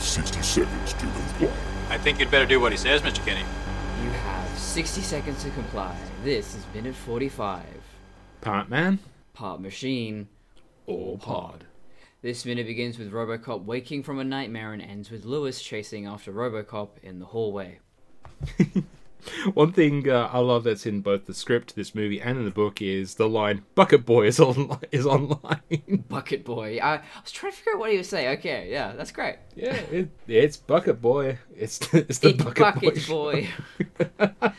have 60 seconds to comply. I think you'd better do what he says, Mr. Kinney. You have 60 seconds to comply. This is minute 45. Part man Part machine. or pod. This minute begins with Robocop waking from a nightmare and ends with Lewis chasing after Robocop in the hallway. One thing uh, I love that's in both the script, this movie, and in the book is the line "Bucket Boy is on is online." Bucket Boy. I, I was trying to figure out what he was saying. Okay, yeah, that's great. yeah, it, it's Bucket Boy. It's it's the it's Bucket, Bucket, Boy. show. Boy.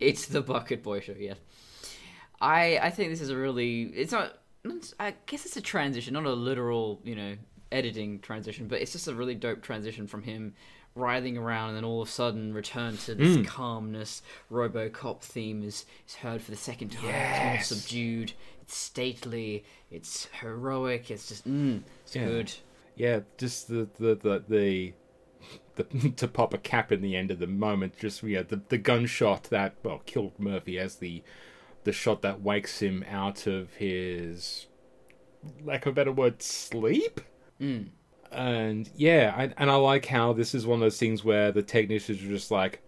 it's the Bucket Boy show. Yeah, I I think this is a really. It's not. I guess it's a transition, not a literal, you know, editing transition, but it's just a really dope transition from him writhing around and then all of a sudden return to this Mm. calmness. RoboCop theme is is heard for the second time. Yes. It's more subdued. It's stately. It's heroic. It's just mm, it's Yeah. good. Yeah, just the the the. the the, to pop a cap in the end of the moment, just yeah, the the gunshot that well killed Murphy as the the shot that wakes him out of his lack of a better word sleep. Mm. And yeah, I, and I like how this is one of those things where the technicians are just like,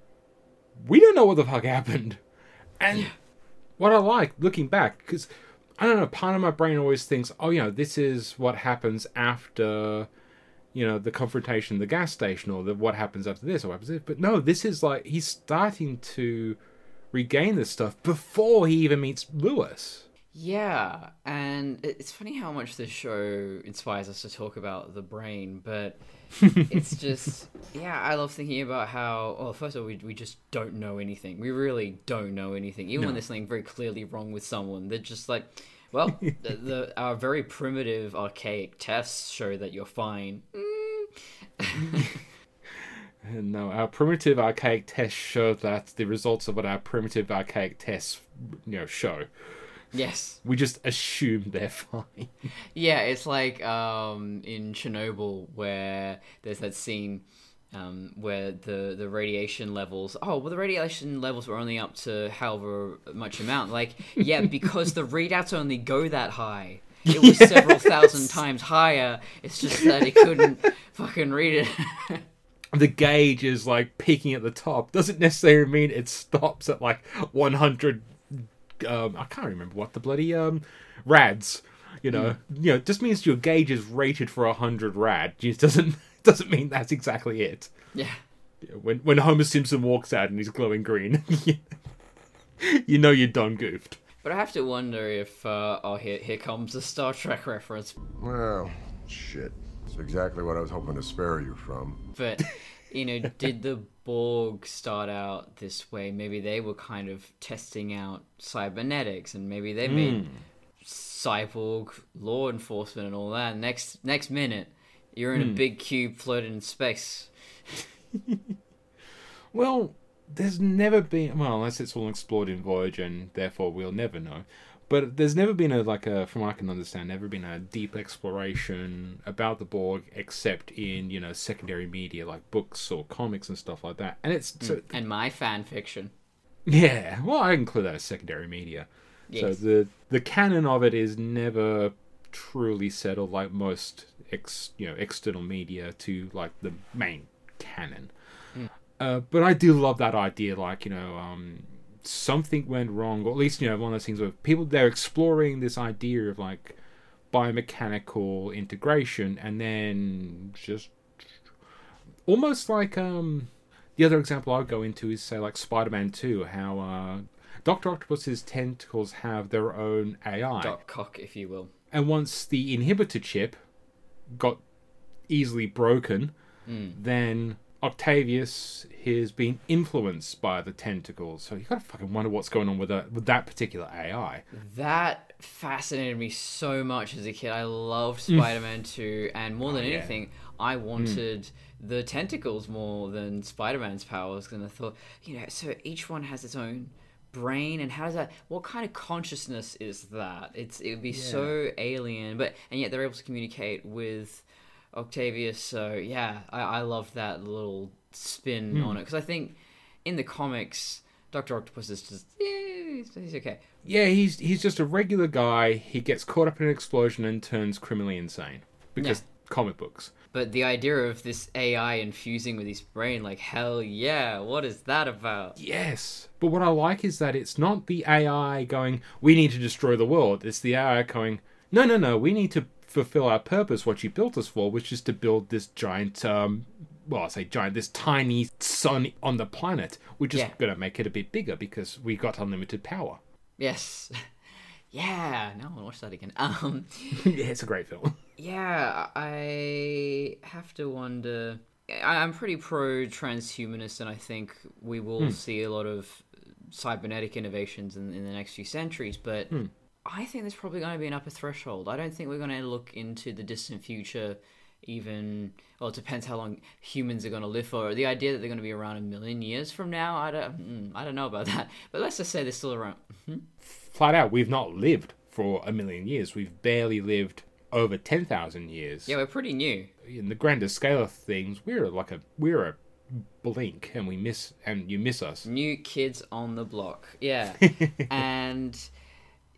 we don't know what the fuck happened. And what I like looking back, because I don't know, part of my brain always thinks, oh, you know, this is what happens after, you know, the confrontation in the gas station, or the, what happens after this, or what happens this. But no, this is like he's starting to regain this stuff before he even meets Lewis. Yeah, and it's funny how much this show inspires us to talk about the brain, but it's just yeah, I love thinking about how well, first of all, we we just don't know anything. We really don't know anything. Even when there's something very clearly wrong with someone, they're just like, well, the, the our very primitive, archaic tests show that you're fine. Mm. No, our primitive archaic tests show that the results of what our primitive archaic tests, you know, show. Yes. We just assume they're fine. Yeah, it's like um, in Chernobyl where there's that scene um, where the, the radiation levels. Oh, well, the radiation levels were only up to however much amount. Like, yeah, because the readouts only go that high. It was several thousand times higher. It's just that it couldn't fucking read it. the gauge is like peaking at the top. Doesn't necessarily mean it stops at like 100. Um, I can't remember what the bloody um rads. You know, you know, just means your gauge is rated for 100 rad. It doesn't doesn't mean that's exactly it. yeah. When when Homer Simpson walks out and he's glowing green, you know you're done goofed. But I have to wonder if, uh, oh, here, here comes a Star Trek reference. Well, shit. That's exactly what I was hoping to spare you from. But you know, did the Borg start out this way? Maybe they were kind of testing out cybernetics, and maybe they made hmm. cyborg law enforcement and all that. Next next minute, you're in a hmm. big cube floating in space. Well, there's never been well, unless it's all explored in Voyager, and therefore we'll never know. But there's never been a like a, from what I can understand, never been a deep exploration about the Borg, except in you know secondary media like books or comics and stuff like that. And it's so, And my fan fiction. yeah, well, I include that as secondary media. So the the canon of it is never truly settled like most ex you know external media to like the main canon. Uh, but I do love that idea, like you know, um, something went wrong, or at least you know one of those things where people they're exploring this idea of like biomechanical integration, and then just almost like um the other example I'll go into is say like Spider-Man Two, how uh, Doctor Octopus's tentacles have their own AI, Doc Ock, if you will. and once the inhibitor chip got easily broken, then Octavius has been influenced by the tentacles. So you gotta fucking wonder what's going on with that with that particular AI. That fascinated me so much as a kid. I loved mm. Spider Man 2, and more oh, than Oh, yeah. anything, I mm. wanted the tentacles more than Spider Man's powers. And I thought, you know, so each one has its own brain, and how does that, what kind of consciousness is that? It's It would be so alien, but, and yet they're able to communicate with Octavius. So, yeah, I, I loved that little spin Hmm. on it, because I think in the comics, Doctor Octopus is just, yeah, he's, he's okay. Yeah, he's he's just a regular guy. He gets caught up in an explosion and turns criminally insane because comic books. But the idea of this AI infusing with his brain, like hell yeah, what is that about? Yes. But what I like is that it's not the AI going, we need to destroy the world. It's the AI going, no, no, no, we need to fulfill our purpose, what you built us for, which is to build this giant, um, well, I say giant, this tiny sun on the planet. We're just Yeah. going to make it a bit bigger because we got unlimited power. Yes. Yeah, now I want to watch that again. Um, yeah, it's a great film. yeah, I have to wonder. I'm pretty pro transhumanist, and I think we will see a lot of cybernetic innovations in, in the next few centuries. But I think there's probably going to be an upper threshold. I don't think we're going to look into the distant future. Even well, it depends how long humans are going to live for. The idea that they're going to be around a million years from now, I don't, mm, I don't know about that. But let's just say they're still around. Flat out, we've not lived for a million years. We've barely lived over 10,000 years. Yeah, we're pretty new. in the grander scale of things, we're like a we're a blink, and we miss and you miss us. New kids on the block. Yeah. and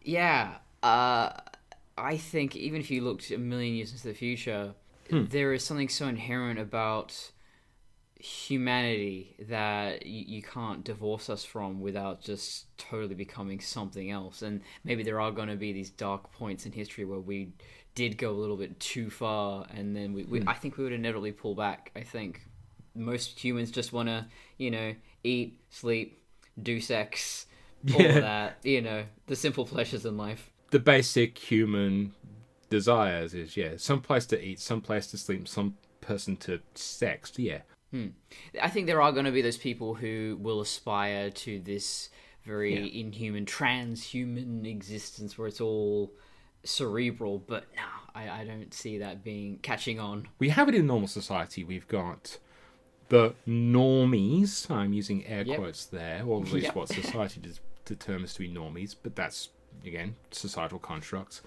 yeah, uh, I think even if you looked a million years into the future, there is something so inherent about humanity that you, you can't divorce us from without just totally becoming something else. And maybe there are going to be these dark points in history where we did go a little bit too far, and then we, we I think we would inevitably pull back. I think most humans just want to, you know, eat, sleep, do sex, all Yeah. that, you know, the simple pleasures in life. The basic human desires is yeah, some place to eat, some place to sleep, some person to sex. Yeah, hmm. I think there are going to be those people who will aspire to this very Yeah. inhuman, transhuman existence where it's all cerebral, but no, I, I don't see that being catching on. we have it in normal society. We've got the normies. I'm using air Yep. quotes there, or at least Yep. what society des- determines to be normies. But that's again societal constructs.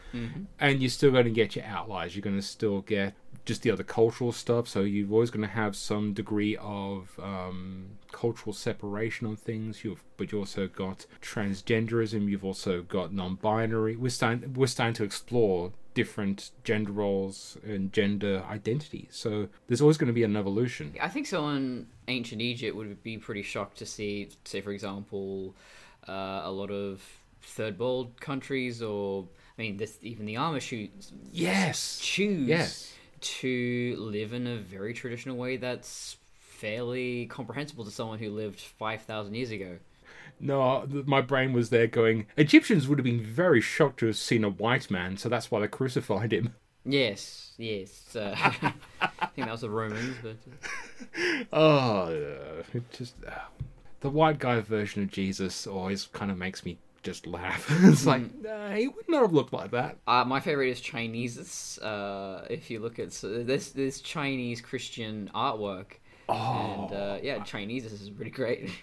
And you're still going to get your outliers. You're going to still get just the other cultural stuff. So you're always going to have some degree of um, cultural separation on things. You've, but you also got transgenderism. You've also got non-binary. We're starting. We're starting to explore different gender roles and gender identities. So there's always going to be an evolution. I think someone in ancient Egypt would be pretty shocked to see, say, for example, uh, a lot of third world countries, or I mean, this, even the Amish Yes. choose Yes. to live in a very traditional way that's fairly comprehensible to someone who lived 5,000 years ago. No, my brain was there going. Egyptians would have been very shocked to have seen a white man, so that's why they crucified him. Yes, yes. Uh, I think that was the Romans, but Oh, uh, it just uh, the white guy version of Jesus always kind of makes me just laugh. it's like nah, he would not have looked like that. uh, my favorite is Chinese. Uh, if you look at so this this Chinese Christian artwork, and uh, yeah, Chinese is pretty great.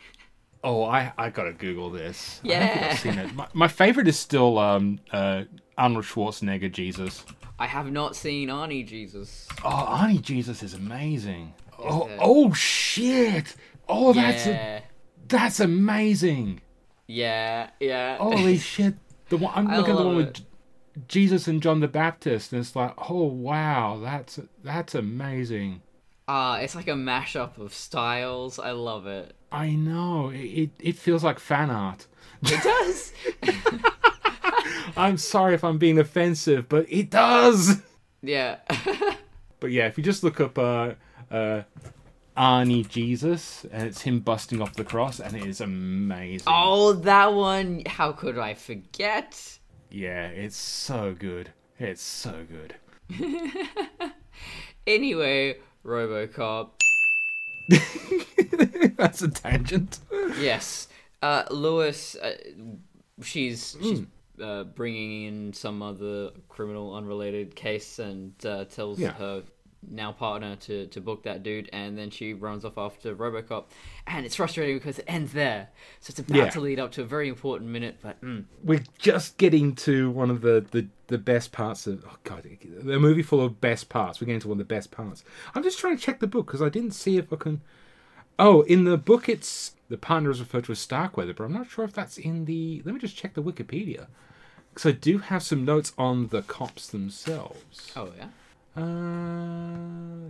Oh, I I gotta Google this. I don't think Yeah. I've seen it. My, my favorite is still um uh Arnold Schwarzenegger Jesus. I have not seen Arnie Jesus. Oh, Arnie Jesus is amazing. Oh, it? oh shit! Oh, that's a, yeah, that's amazing. yeah, yeah. Holy shit! The one I'm I looking at the one with Jesus and John the Baptist, and it's like, oh wow, that's that's amazing. Ah, it's like a mashup of styles. I love it. I know it. It, it feels like fan art. It does. I'm sorry if I'm being offensive, but it does. yeah. But yeah, if you just look up uh, uh, Arnie Jesus, and it's him busting off the cross, and it is amazing. oh, that one. How could I forget? Yeah, it's so good. It's so good. Anyway, RoboCop. That's a tangent. Yes. Uh, Lewis, uh, she's she's uh, bringing in some other criminal unrelated case and uh, tells Yeah. her now partner to, to book that dude, and then she runs off after RoboCop, and it's frustrating because it ends there. So it's about Yeah. to lead up to a very important minute, but mm, We're just getting to one of the, the, the best parts of. Oh god, the movie full of best parts. We're getting to one of the best parts. I'm just trying to check the book because I didn't see if I can. Oh, in the book, it's the partner is referred to as Starkweather, but I'm not sure if that's in the. Let me just check the Wikipedia because I do have some notes on the cops themselves. oh yeah. Uh,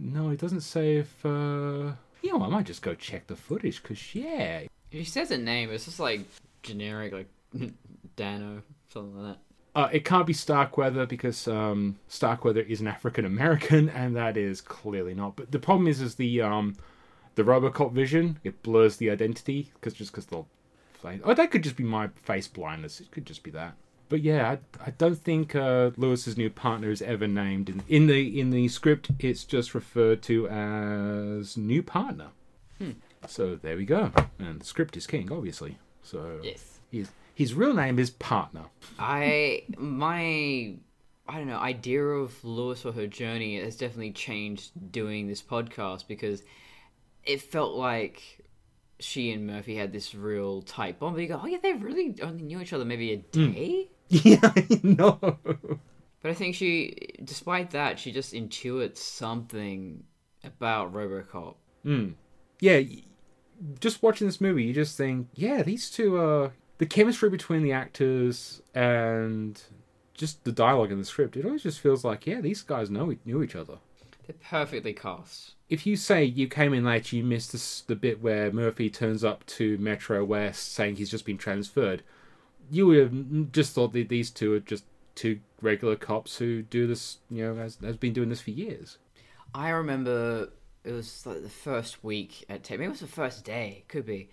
no, it doesn't say if. Uh, you know, I might just go check the footage because yeah, he says a name, it's just like generic, like Dano, something like that. Uh, it can't be Starkweather because um, Starkweather is an African American, and that is clearly not. But the problem is, is the um, the RoboCop vision it blurs the identity because just because they'll. Oh, that could just be my face blindness. It could just be that. But yeah, I, I don't think uh, Lewis's new partner is ever named in, in the in the script. It's just referred to as new partner. So there we go. And the script is king, obviously. So Yes. his his real name is partner. I my I don't know idea of Lewis or her journey has definitely changed doing this podcast because it felt like she and Murphy had this real tight bond. But you go, oh yeah, they really only knew each other maybe a day. Yeah, I know. But I think she, despite that, she just intuits something about RoboCop. Hmm. yeah, just watching this movie, you just think, yeah, these two are the chemistry between the actors and just the dialogue in the script. It always just feels like, yeah, these guys know knew each other. They're perfectly cast. If you say you came in late, you missed this, the bit where Murphy turns up to Metro West saying he's just been transferred. You would have just thought that these two are just two regular cops who do this, you know, has, has been doing this for years. I remember it was like the first week at TAFE. Maybe it was the first day. Could be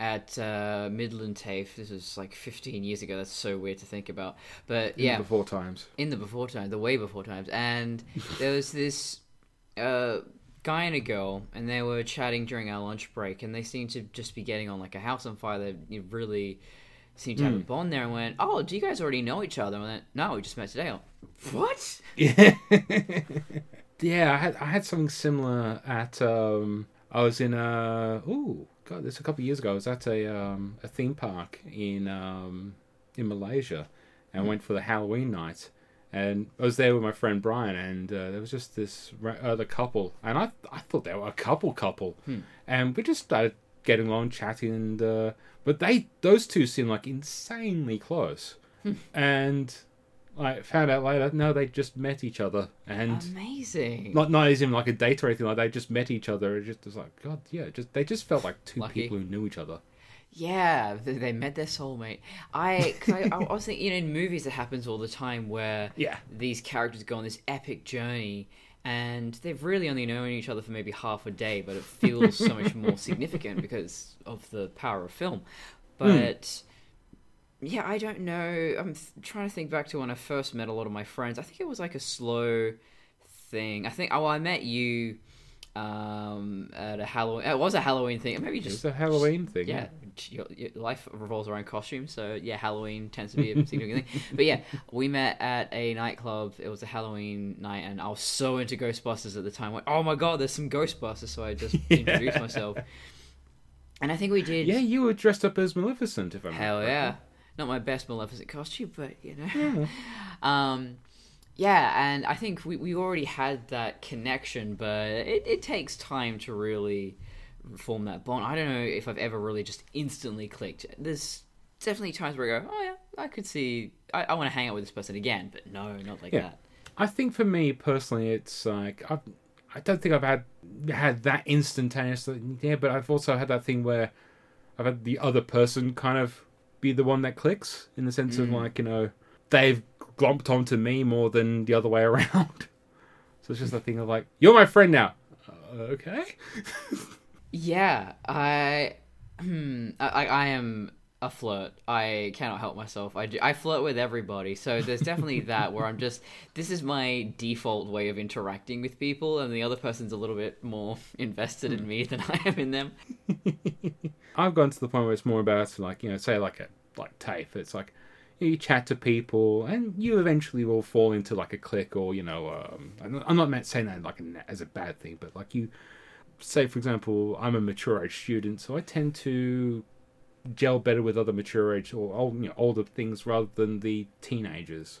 at uh, Midland TAFE. This was like 15 years ago. That's so weird to think about. But yeah, Before times. in the before times, the way before times, and there was this uh, guy and a girl, and they were chatting during our lunch break, and they seemed to just be getting on like a house on fire. They really seemed to have a bond there, and went, "Oh, do you guys already know each other?" And went, "No, we just met today." I'm, what? Yeah. yeah, I had I had something similar at um I was in a oh god, this a couple of years ago. I was at a um a theme park in um in Malaysia and went for the Halloween night. And I was there with my friend Brian, and uh, there was just this other couple, and I I thought they were a couple couple, and we just started getting along, chatting, and uh, but they those two seem like insanely close, and I found out later no they just met each other and Amazing. not not as in like a date or anything like they just met each other. It just was like God yeah just they just felt like two Lucky. people who knew each other. Yeah, they, they met their soulmate. I, cause I, I was thinking, you know, in movies it happens all the time where Yeah. these characters go on this epic journey and they've really only known each other for maybe half a day, but it feels so much more significant because of the power of film. Hmm. But yeah, I don't know. I'm th- trying to think back to when I first met a lot of my friends. I think it was like a slow thing. I think, oh, I met you um, at a Halloween. It was a Halloween thing. Maybe just It's a Halloween thing. yeah, your, your life revolves around costumes, so yeah, Halloween tends to be a significant thing. But yeah, we met at a nightclub. It was a Halloween night, and I was so into Ghostbusters at the time. Like, oh my god, there's some Ghostbusters! So I just introduced myself, and I think we did. Yeah, you were dressed up as Maleficent, if I'm Hell yeah. Not my best Maleficent costume, but you know. um, yeah, and I think we, we already had that connection, but it, it takes time to really form that bond. I don't know if I've ever really just instantly clicked. There's definitely times where I go, oh yeah, I could see, I, I want to hang out with this person again, but no, not like Yeah. that. I think for me personally, it's like I've, I don't think I've had had that instantaneous yeah, but I've also had that thing where I've had the other person kind of be the one that clicks in the sense of mm. like you know they've glomped onto me more than the other way around. so it's just a thing of like you're my friend now. Uh, okay. Yeah, I, hmm, I, I am a flirt. I cannot help myself. I, do, I flirt with everybody. So there's definitely that where I'm just this is my default way of interacting with people, and the other person's a little bit more invested in me than I am in them. I've gone to the point where it's more about like you know, say like a like TAFE. It's like you chat to people, and you eventually will fall into like a clique, or you know, um, I'm not- I'm not meant saying that like as a bad thing, but like you say, for example, I'm a mature age student, so I tend to gel better with other mature age or old, you know, older things rather than the teenagers.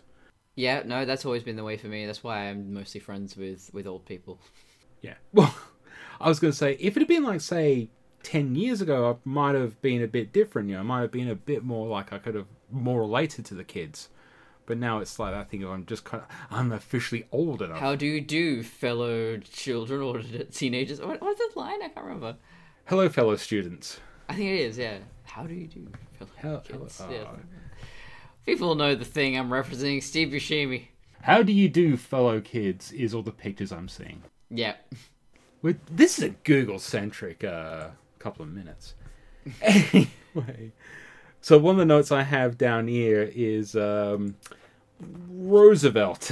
Yeah, no, that's always been the way for me. That's why I'm mostly friends with with old people. Yeah. Well, I was going to say, if it had been like, say, 10 years ago, I might have been a bit different. You know, I might have been a bit more like I could have more related to the kids. But now it's like I think I'm just kind of I'm officially old enough. How do you do, fellow children or teenagers? What, what's the line? I can't remember. Hello, fellow students. I think it is, yeah. How do you do, fellow kids? hello- Yeah. uh, People know the thing I'm referencing. Steve Buscemi. How do you do, fellow kids? Is all the pictures I'm seeing. Yeah. With this is a Google centric uh, couple of minutes. anyway, so one of the notes I have down here is um, Roosevelt.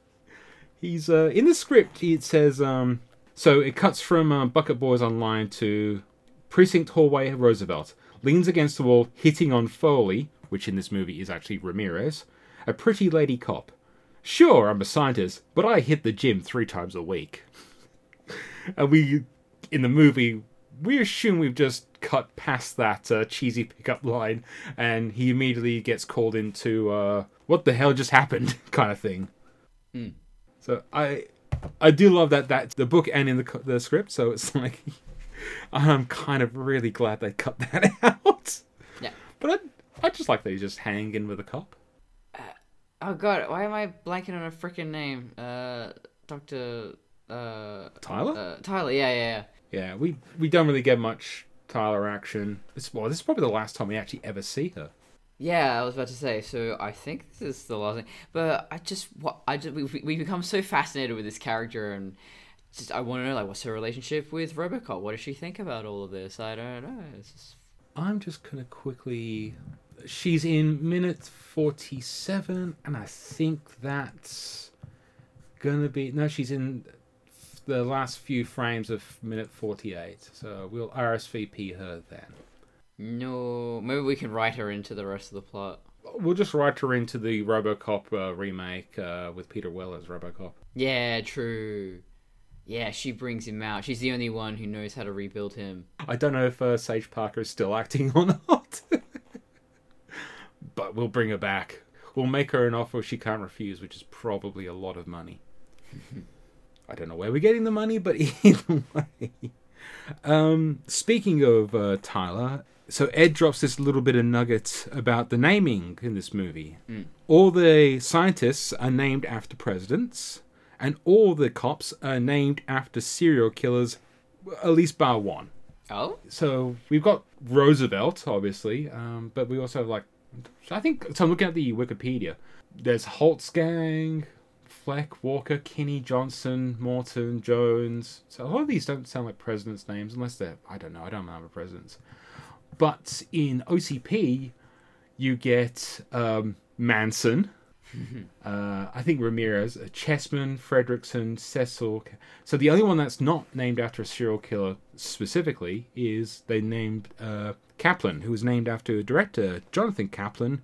He's uh, in the script. It says um, so. It cuts from uh, Bucket Boys Online to precinct hallway. Roosevelt leans against the wall, hitting on Foley, which in this movie is actually Ramirez, a pretty lady cop. Sure, I'm a scientist, but I hit the gym three times a week and we in the movie we assume we've just cut past that uh, cheesy pickup line and he immediately gets called into uh, what the hell just happened kind of thing so i i do love that that's the book and in the, the script so it's like i'm kind of really glad they cut that out Yeah. but i i just like that he's just hanging with a cop Oh god, why am I blanking on a freaking name? Uh, Doctor. Uh, tyler uh, Tyler. Yeah, yeah, yeah. Yeah we we don't really get much tyler action this well this is probably the last time we actually ever see her Yeah, I was about to say. So I think this is the last thing, but I just what I just we we become so fascinated with this character and just I want to know like what's her relationship with RoboCop? What does she think about all of this? I don't know. It's just I'm just gonna quickly. She's in minute forty-seven, and I think that's gonna be no. She's in the last few frames of minute forty-eight, so we'll RSVP her then. no. Maybe we can write her into the rest of the plot. We'll just write her into the RoboCop uh, remake uh, with Peter Weller as RoboCop. Yeah, true. Yeah, she brings him out. She's the only one who knows how to rebuild him. I don't know if uh, Sage Parker is still acting or not, but we'll bring her back. We'll make her an offer she can't refuse, which is probably a lot of money. I don't know where we're getting the money, but either way. Um, speaking of uh, Tyler, so Ed drops this little bit of nugget about the naming in this movie. All the scientists are named after presidents, and all the cops are named after serial killers, at least bar one. Oh, So we've got Roosevelt, obviously, um, but we also have like, I think. So I'm looking at the Wikipedia. There's Holtz Gang, Fleck, Walker, Kinney, Johnson, Morton, Jones. So a lot of these don't sound like presidents' names, unless they're I don't know. I don't remember presidents. But in OCP, you get um, Manson. Uh, I think Ramirez, uh, Chessman, Fredrickson, Cecil. So the only one that's not named after a serial killer specifically is they named uh, Kaplan, who was named after a director Jonathan Kaplan,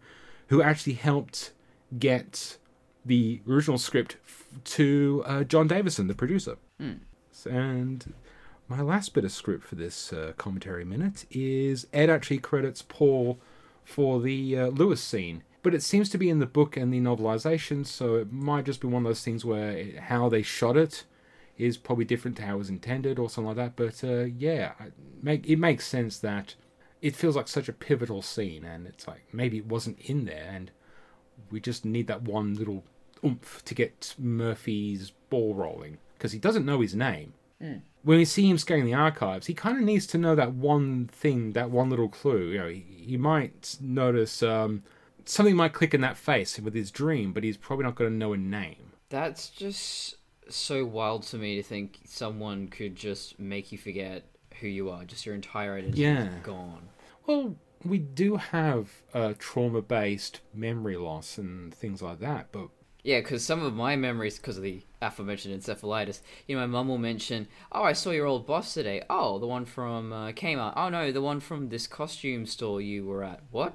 who actually helped get the original script f- to uh, Jon Davison, the producer. And my last bit of script for this uh, commentary minute is Ed actually credits Paul for the uh, Lewis scene, but it seems to be in the book and the novelization, so it might just be one of those things where it, how they shot it is probably different to how it was intended or something like that. But uh, yeah, make it makes sense that it feels like such a pivotal scene, and it's like maybe it wasn't in there, and we just need that one little oomph to get Murphy's ball rolling because he doesn't know his name. When we see him scanning the archives, he kind of needs to know that one thing, that one little clue. You know, he, he might notice um, something might click in that face with his dream, but he's probably not going to know a name. that's just so wild to me to think someone could just make you forget who you are. Just your entire identity Yeah. is gone. Well, we do have uh, trauma-based memory loss and things like that, but Yeah, because some of my memories, because of the aforementioned encephalitis, you know, my mum will mention, "Oh, I saw your old boss today. Oh, the one from uh, Kmart. Oh no, the one from this costume store you were at. What?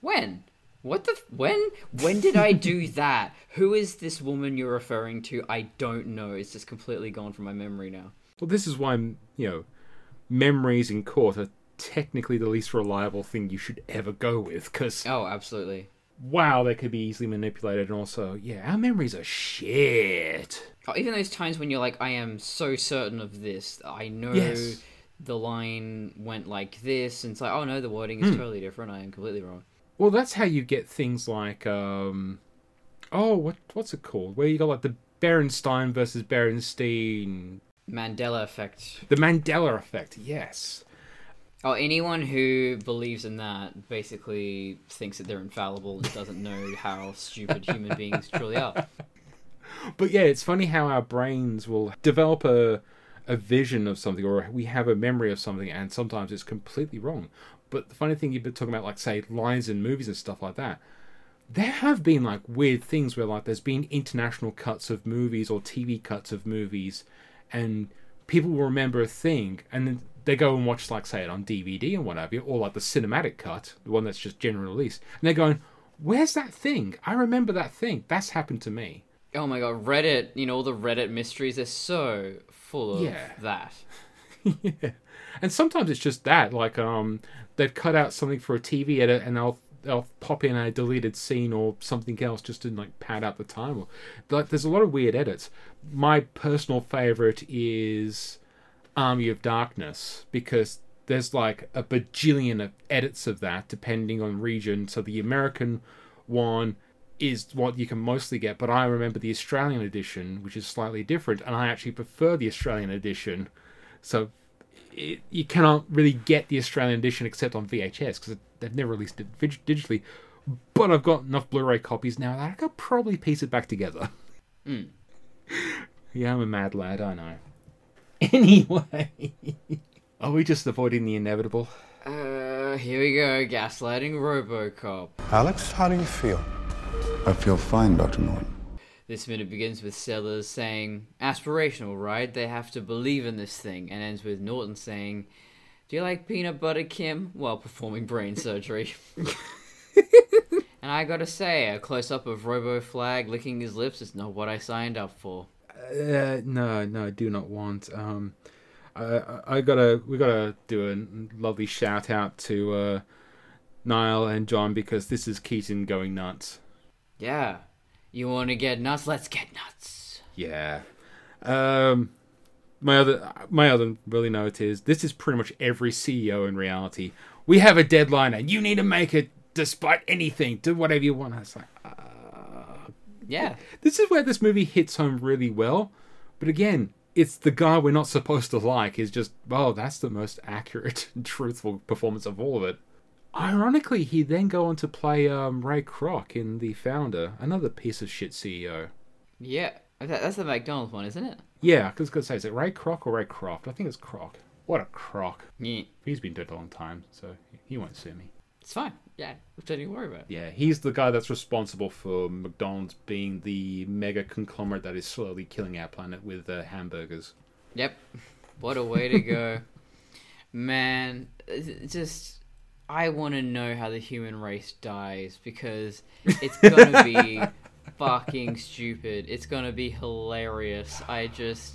When? What the? F- when? When did I do that? Who is this woman you're referring to? I don't know. It's just completely gone from my memory now. Well, this is why you know memories in court are technically the least reliable thing you should ever go with. Because Oh, absolutely. Wow, they could be easily manipulated, and also, yeah, our memories are shit. Oh, even those times when you're like, I am so certain of this. I know Yes. the line went like this, and it's like, oh no, the wording is totally different. I am completely wrong. Well, that's how you get things like um, oh, what what's it called? Where you got like the Berenstain versus Berenstein, Mandela effect. the Mandela effect. Yes. Oh, anyone who believes in that basically thinks that they're infallible and doesn't know how stupid human beings truly are. But yeah, it's funny how our brains will develop a a vision of something or we have a memory of something and sometimes it's completely wrong. But the funny thing you've been talking about like say lines in movies and stuff like that. There have been like weird things where like there's been international cuts of movies or TV cuts of movies and people will remember a thing and then they go and watch like say it on DVD and whatever or like the cinematic cut, the one that's just general release. And they're going, Where's that thing? I remember that thing. That's happened to me. Oh my god, Reddit, you know, all the Reddit mysteries are so full of Yeah. that. yeah. And sometimes it's just that, like um, they've cut out something for a TV edit, and they'll they'll pop in a deleted scene or something else just to like pad out the time. Or like, there's a lot of weird edits. My personal favorite is Army of Darkness because there's like a bajillion of edits of that depending on region. So the American one is what you can mostly get, but I remember the Australian edition, which is slightly different, and I actually prefer the Australian edition. So it, you cannot really get the Australian edition except on VHS because they've never released it digitally. But I've got enough Blu-ray copies now that I could probably piece it back together. Hmm. yeah, I'm a mad lad, I know. Anyway, are we just avoiding the inevitable? Uh, here we go, gaslighting Robocop. Alex, how do you feel? I feel fine, Dr. Norton. This minute begins with Sellers saying, aspirational, right? They have to believe in this thing, and ends with Norton saying, Do you like peanut butter, Kim? While performing brain surgery. and I gotta say, a close up of Robo Flag licking his lips is not what I signed up for. Uh, no, no, I do not want. Um, I, I, gotta, we gotta do a lovely shout out to uh, Niall and John because this is Keaton going nuts. Yeah. You wanna get nuts? Let's get nuts. Yeah. Um, my other, my other really note is this is pretty much every CEO in reality. We have a deadline and you need to make it despite anything. Do whatever you want. It's like, Yeah. this is where this movie hits home really well. But again, it's the guy we're not supposed to like is just, oh, that's the most accurate and truthful performance of all of it. Ironically, he then go on to play um, Ray Kroc in The Founder, another piece of shit CEO. Yeah. That's the McDonald's one, isn't it? Yeah, I was going to say, is it Ray Kroc or Ray Croft? I think it's Kroc. What a crock. Yeah. He's been dead a long time, so he won't sue me. It's fine. Yeah. Don't even worry about it. Yeah, he's the guy that's responsible for McDonald's being the mega conglomerate that is slowly killing our planet with uh, hamburgers. Yep. What a way to go. Man, just I want to know how the human race dies because it's going to be fucking stupid. It's going to be hilarious. I just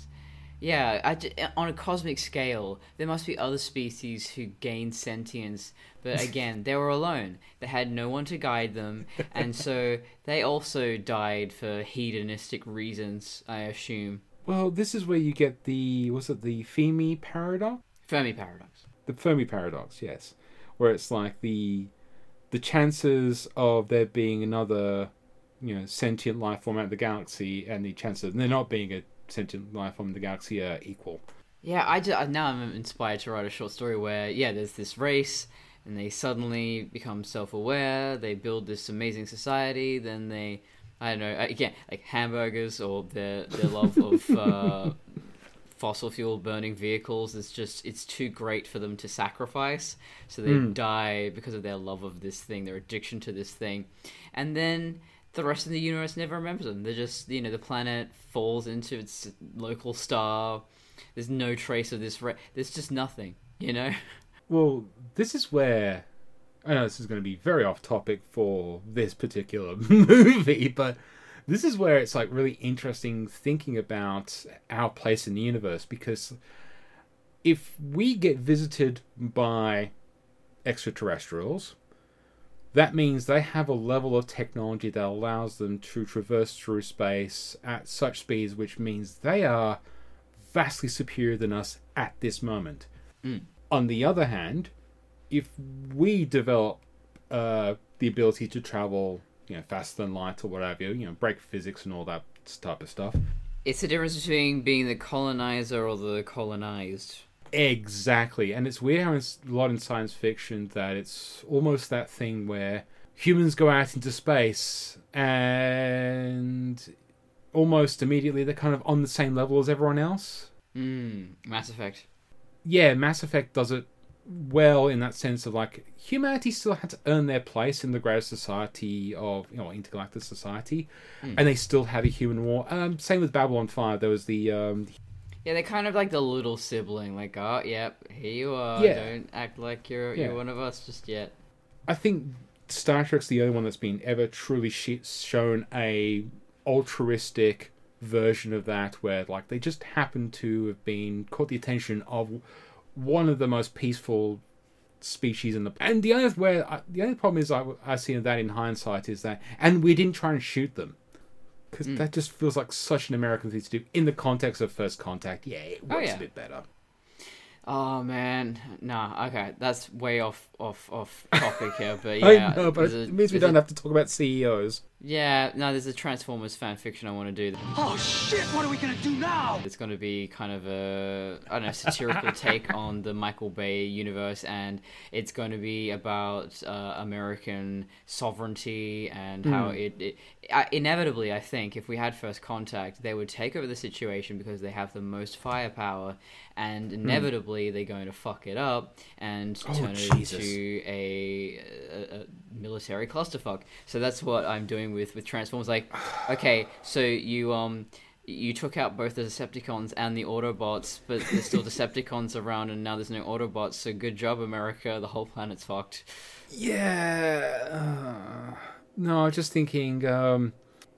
yeah, I on a cosmic scale, there must be other species who gain sentience, but again, they were alone. They had no one to guide them, and so they also died for hedonistic reasons, I assume. Well, this is where you get the was it the Fermi paradox? Fermi paradox. The Fermi paradox, yes, where it's like the the chances of there being another you know sentient life form out of the galaxy and the chances of there not being a sentient life in the galaxy are equal. Yeah, I just, now I'm inspired to write a short story where yeah, there's this race and they suddenly become self-aware. They build this amazing society. Then they, I don't know, again like hamburgers or their their love of uh, fossil fuel burning vehicles is just it's too great for them to sacrifice. So they die because of their love of this thing, their addiction to this thing, and then the rest of the universe never remembers them. They're just you know the planet falls into its local star. There's no trace of this. Ra- There's just nothing. You know. Well, this is where I know this is going to be very off topic for this particular movie, but this is where it's like really interesting thinking about our place in the universe because if we get visited by extraterrestrials, that means they have a level of technology that allows them to traverse through space at such speeds, which means they are vastly superior than us at this moment. On the other hand, if we develop uh, the ability to travel you know, faster than light or whatever, you know, break physics and all that type of stuff. It's the difference between being the colonizer or the colonized. Exactly, and it's weird how it's a lot in science fiction that it's almost that thing where humans go out into space and almost immediately they're kind of on the same level as everyone else. Mm, Mass Effect. Yeah, Mass Effect does it well in that sense of like humanity still had to earn their place in the greater society of you know intergalactic society, and they still had a human war. Um, same with Babylon Five. There was the um, Yeah, they're kind of like the little sibling. Like, oh, yep, here you are. Yeah. Don't act like you're Yeah. you're one of us just yet. I think Star Trek's the only one that's been ever truly sh- shown a altruistic version of that, where like they just happen to have been caught the attention of one of the most peaceful species in the and the only where I, the only problem is I, I see that in hindsight is that and we didn't try and shoot them because mm. that just feels like such an American thing to do in the context of First Contact. Yeah, it Oh, works yeah. a bit better. Oh man, nah. Okay, that's way off off off topic here. But I yeah, know, but there's it means we don't a- have to talk about CEOs. Yeah, no, there's a Transformers fan fiction I want to do. Oh shit, what are we gonna do now? It's going to be kind of a I don't know satirical take on the Michael Bay universe, and it's going to be about uh, American sovereignty and how it, it I, inevitably I think if we had first contact, they would take over the situation because they have the most firepower, and inevitably they're going to fuck it up and Oh, turn it into a, a, a military clusterfuck. So that's what I'm doing with with Transformers. Like, okay, so you um you took out both the Decepticons and the Autobots, but there's still Decepticons around, and now there's no Autobots. So good job, America. The whole planet's fucked. Yeah. uh, no, I was just thinking um,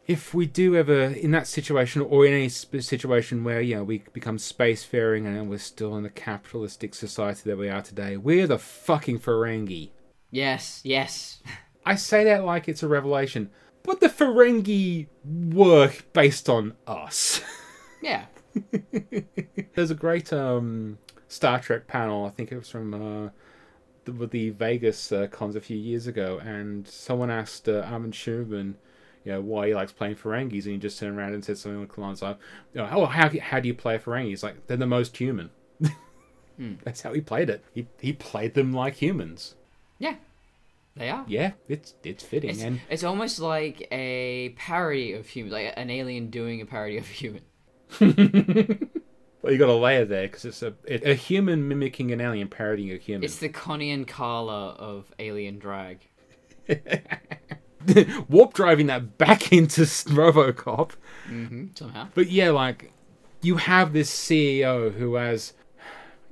if we do ever, in that situation, or in any sp- situation where, you know, we become spacefaring and we're still in the capitalistic society that we are today, we're the fucking Ferengi. Yes, yes. I say that like it's a revelation, but the Ferengi work based on us. Yeah. There's a great um, Star Trek panel. I think it was from uh, the, the Vegas uh, cons a few years ago, and someone asked uh, Armin Shimerman, you know, why he likes playing Ferengis, and he just turned around and said something along the lines you know, "Oh, how how do you play a Ferengi?" He's like, "They're the most human." That's how he played it. He he played them like humans. Yeah. They are. Yeah, it's it's fitting, It's, and it's almost like a parody of human, like an alien doing a parody of a human. well, you got a layer there because it's a a human mimicking an alien parodying a human. It's the Connie and Carla of alien drag. warp driving that back into RoboCop. Mm-hmm, somehow. But yeah, like you have this CEO who has,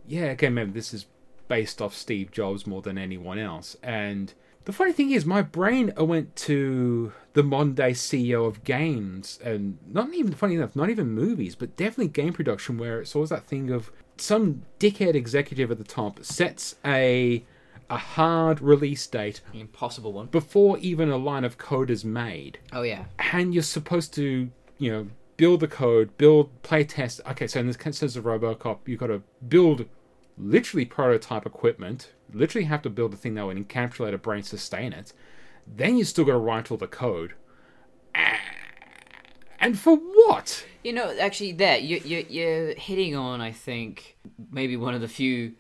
yeah, okay, remember this is based off Steve Jobs more than anyone else. And the funny thing is, my brain went to the modern day CEO of games, and not even funny enough, not even movies, but definitely game production, where it's always that thing of some dickhead executive at the top sets a a hard release date The impossible one. before even a line of code is made Oh yeah. and you're supposed to, you know, build the code, build play test. Okay, so in this sense of RoboCop, you've got to build literally prototype equipment. Literally have to build a thing that would encapsulate a brain, sustain it. Then you still got to write all the code. And for what? You know, actually, there you you you're hitting on. I think maybe one of the few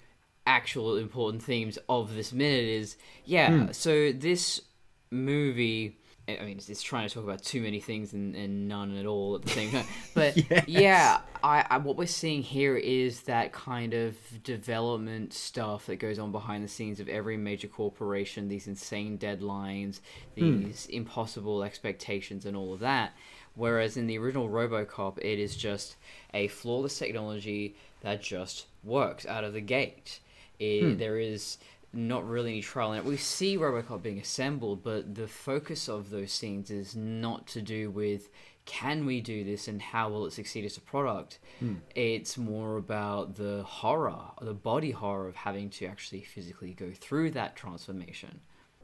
actual important themes of this minute is yeah. Hmm. So this movie. I mean, it's, it's trying to talk about too many things and, and none at all at the same time. But yeah, I, I what we're seeing here is that kind of development stuff that goes on behind the scenes of every major corporation. These insane deadlines, hmm. these impossible expectations, and all of that. Whereas in the original RoboCop, it is just a flawless technology that just works out of the gate. It, hmm. There is not really any trial in it. We see RoboCop being assembled, but the focus of those scenes is not to do with can we do this and how will it succeed as a product. Hmm. It's more about the horror, the body horror of having to actually physically go through that transformation.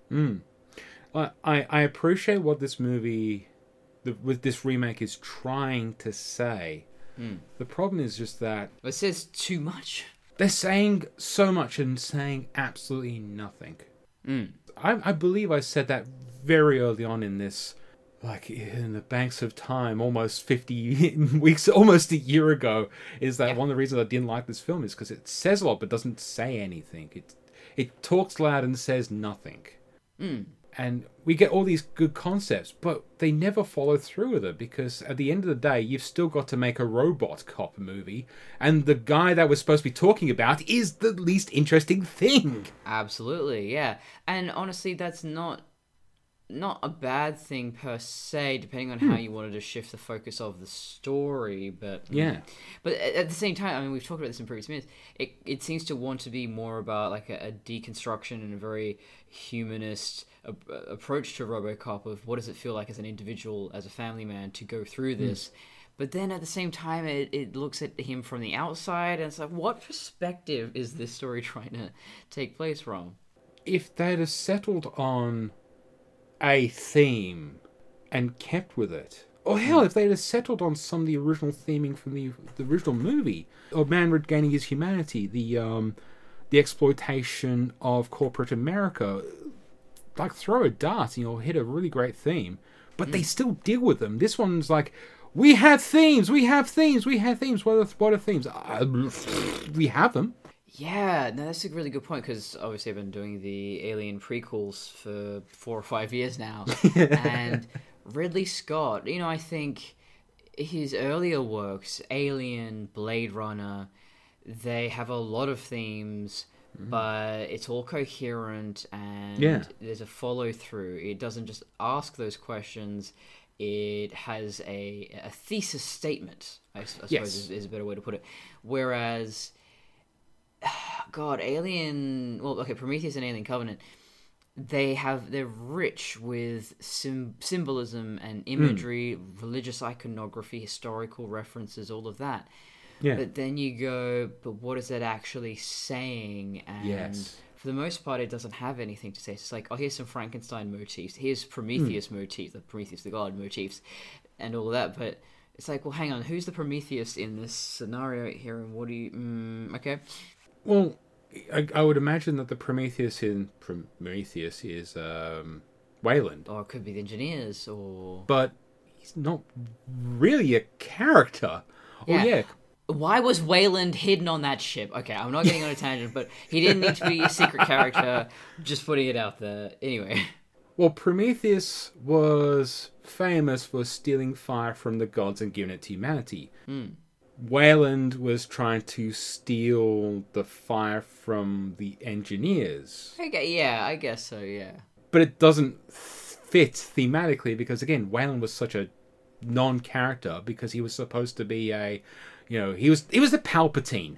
Hmm. I I I appreciate what this movie, the, with this remake, is trying to say. Hmm. The problem is just that It says too much. They're saying so much and saying absolutely nothing. Mm. I, I believe I said that very early on in this, like in the banks of time, almost 50 weeks, almost a year ago, is that one of the reasons I didn't like this film is because it says a lot but doesn't say anything. It, it talks loud and says nothing. Mm. And we get all these good concepts, but they never follow through with it because at the end of the day, you've still got to make a robot cop movie, and the guy that we're supposed to be talking about is the least interesting thing. Absolutely, yeah. And honestly, that's not not a bad thing per se, depending on how hmm. you wanted to shift the focus of the story. But mm. Yeah. but at the same time, I mean, we've talked about this in previous minutes. It it seems to want to be more about like a, a deconstruction and a very humanist a, uh, approach to RoboCop of what does it feel like as an individual, as a family man, to go through hmm. this. But then at the same time, it, it looks at him from the outside, and it's like, what perspective is this story trying to take place from? If they'd have settled on a theme and kept with it, or hell, if they'd have settled on some of the original theming from the the original movie, or man regaining his humanity, the um, the exploitation of corporate America, like throw a dart and you'll hit a really great theme. But they still deal with them. This one's like, we have themes, we have themes, we have themes. What are, what are themes? Uh, we have them. Yeah, no, that's a really good point because obviously I've been doing the Alien prequels for four or five years now, and Ridley Scott. You know, I think his earlier works, Alien, Blade Runner, they have a lot of themes, mm-hmm. but it's all coherent and Yeah. there's a follow through. It doesn't just ask those questions. It has a, a thesis statement, I suppose Yes. is, is a better way to put it. Whereas God, Alien. Well, okay, Prometheus and Alien Covenant. They have they're rich with sim- symbolism and imagery, religious iconography, historical references, all of that. Yeah. But then you go, but what is it actually saying? And Yes. for the most part, it doesn't have anything to say. It's like, oh, here's some Frankenstein motifs. Here's Prometheus motifs, the Prometheus the god motifs, and all of that. But it's like, well, hang on, who's the Prometheus in this scenario here, and what do you? Mm, okay, Well, I, I would imagine that the Prometheus in Prometheus is um, Weyland, or it could be the engineers, or but he's not really a character. Yeah. Oh yeah, why was Weyland hidden on that ship? Okay, I'm not getting on a tangent, but he didn't need to be a secret character. Just putting it out there. Anyway, Well, Prometheus was famous for stealing fire from the gods and giving it to humanity. Weyland was trying to steal the fire from the engineers. okay, yeah, I guess so. Yeah, But it doesn't fit thematically because, again, Weyland was such a non character because he was supposed to be a. You know, he was he was the Palpatine.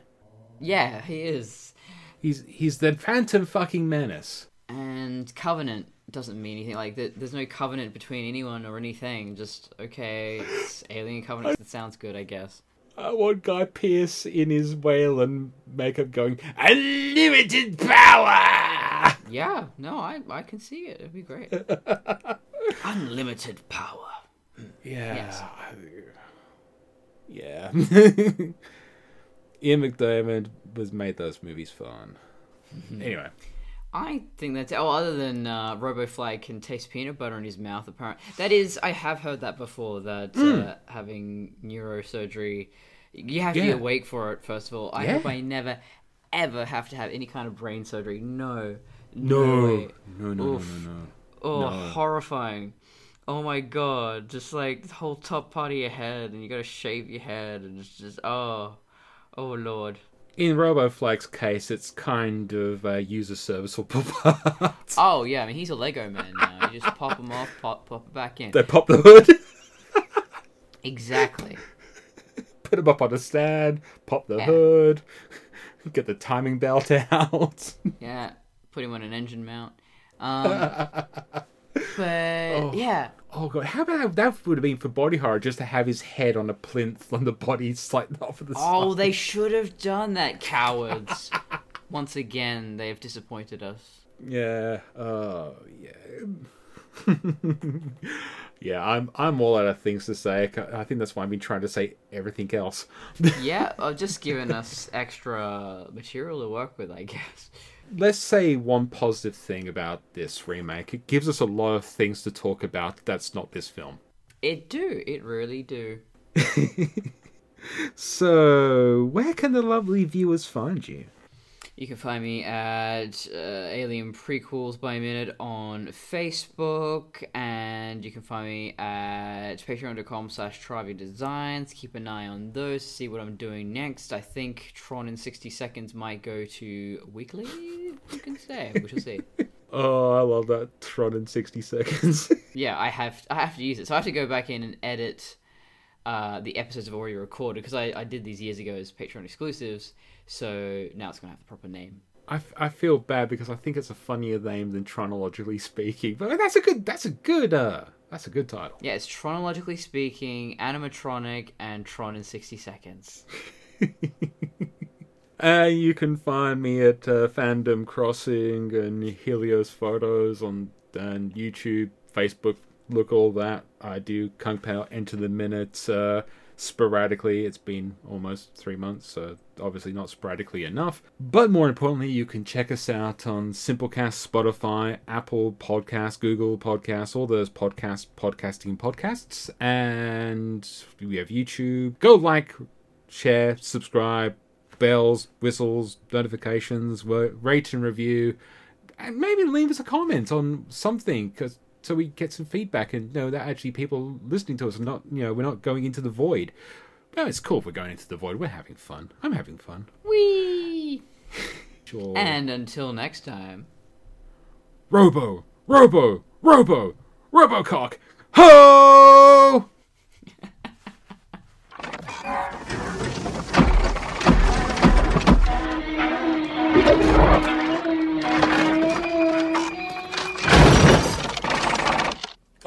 yeah, he is. He's he's the Phantom fucking menace. And covenant doesn't mean anything. Like th- there's no covenant between anyone or anything. Just okay, it's alien covenant. That sounds good, I guess. I want Guy Pearce in his Weyland makeup going, Unlimited power! Yeah, no, I I can see it. It'd be great. Unlimited power. Yeah. Yes. Yeah. Ian McDiarmid was made those movies fun. Mm-hmm. Anyway. I think that's oh, other than uh, RoboFly can taste peanut butter in his mouth. Apparently, that is I have heard that before. That uh, having neurosurgery, you have to be Hmm. Awake for it. First of all, I Yeah. hope I never, ever have to have any kind of brain surgery. No, No. way. No, no, Oof. no, no, no. Oh, No. horrifying. Oh my god, just like the whole top part of your head, and you gotta shave your head, and it's just oh, oh lord. In RoboFlex's case, it's kind of a user serviceable part. Oh yeah, I mean he's a Lego man now. You just pop him off, pop pop it back in. they pop the hood, Exactly. put him up on a stand, pop the Yeah. hood, get the timing belt out. Yeah, put him on an engine mount. Um, but yeah, Oh god, how about that would have been for body horror just to have his head on a plinth and the body slightly off of the oh, side. they should have done that, cowards. Once again, they have disappointed us. Yeah. Oh yeah. yeah, I'm I'm all out of things to say. I think that's why I've been trying to say everything else. Yeah, uh, just giving us extra material to work with, I guess. Let's say one positive thing about this remake. It gives us a lot of things to talk about that's not this film. It do. It really do. So, where can the lovely viewers find you? You can find me at uh, Alien Prequels by Minute on Facebook, and you can find me at patreon.com slash Designs. Keep an eye on those to see what I'm doing next. I think Tron in 60 Seconds might go to weekly, you can say. We shall see. Oh, I love that Tron in 60 seconds. yeah, I have I have to use it. So I have to go back in and edit uh, the episodes I've already recorded because I, I did these years ago as Patreon exclusives. So now it's gonna have the proper name. I, f- I feel bad because I think it's a funnier name than chronologically speaking, but that's a good that's a good uh that's a good title. Yeah, it's chronologically speaking, animatronic, and Tron in 60 seconds. Uh, you can find me at uh, Fandom Crossing and Helios Photos on and YouTube, Facebook. Look all that. I do Kung Pow Enter the Minute uh, sporadically. It's been almost three months, so obviously not sporadically enough. But more importantly, you can check us out on Simplecast, Spotify, Apple Podcasts, Google Podcasts, all those podcast podcasting podcasts, and we have YouTube. Go like, share, subscribe bells, whistles, notifications, rate and review, and maybe leave us a comment on something, cause, so we get some feedback and know that actually people listening to us are not, you know, we're not going into the void. No, it's cool if we're going into the void. We're having fun. I'm having fun. Whee! Sure. And until next time. Robo, Robo, Robo, Robocock. Ho!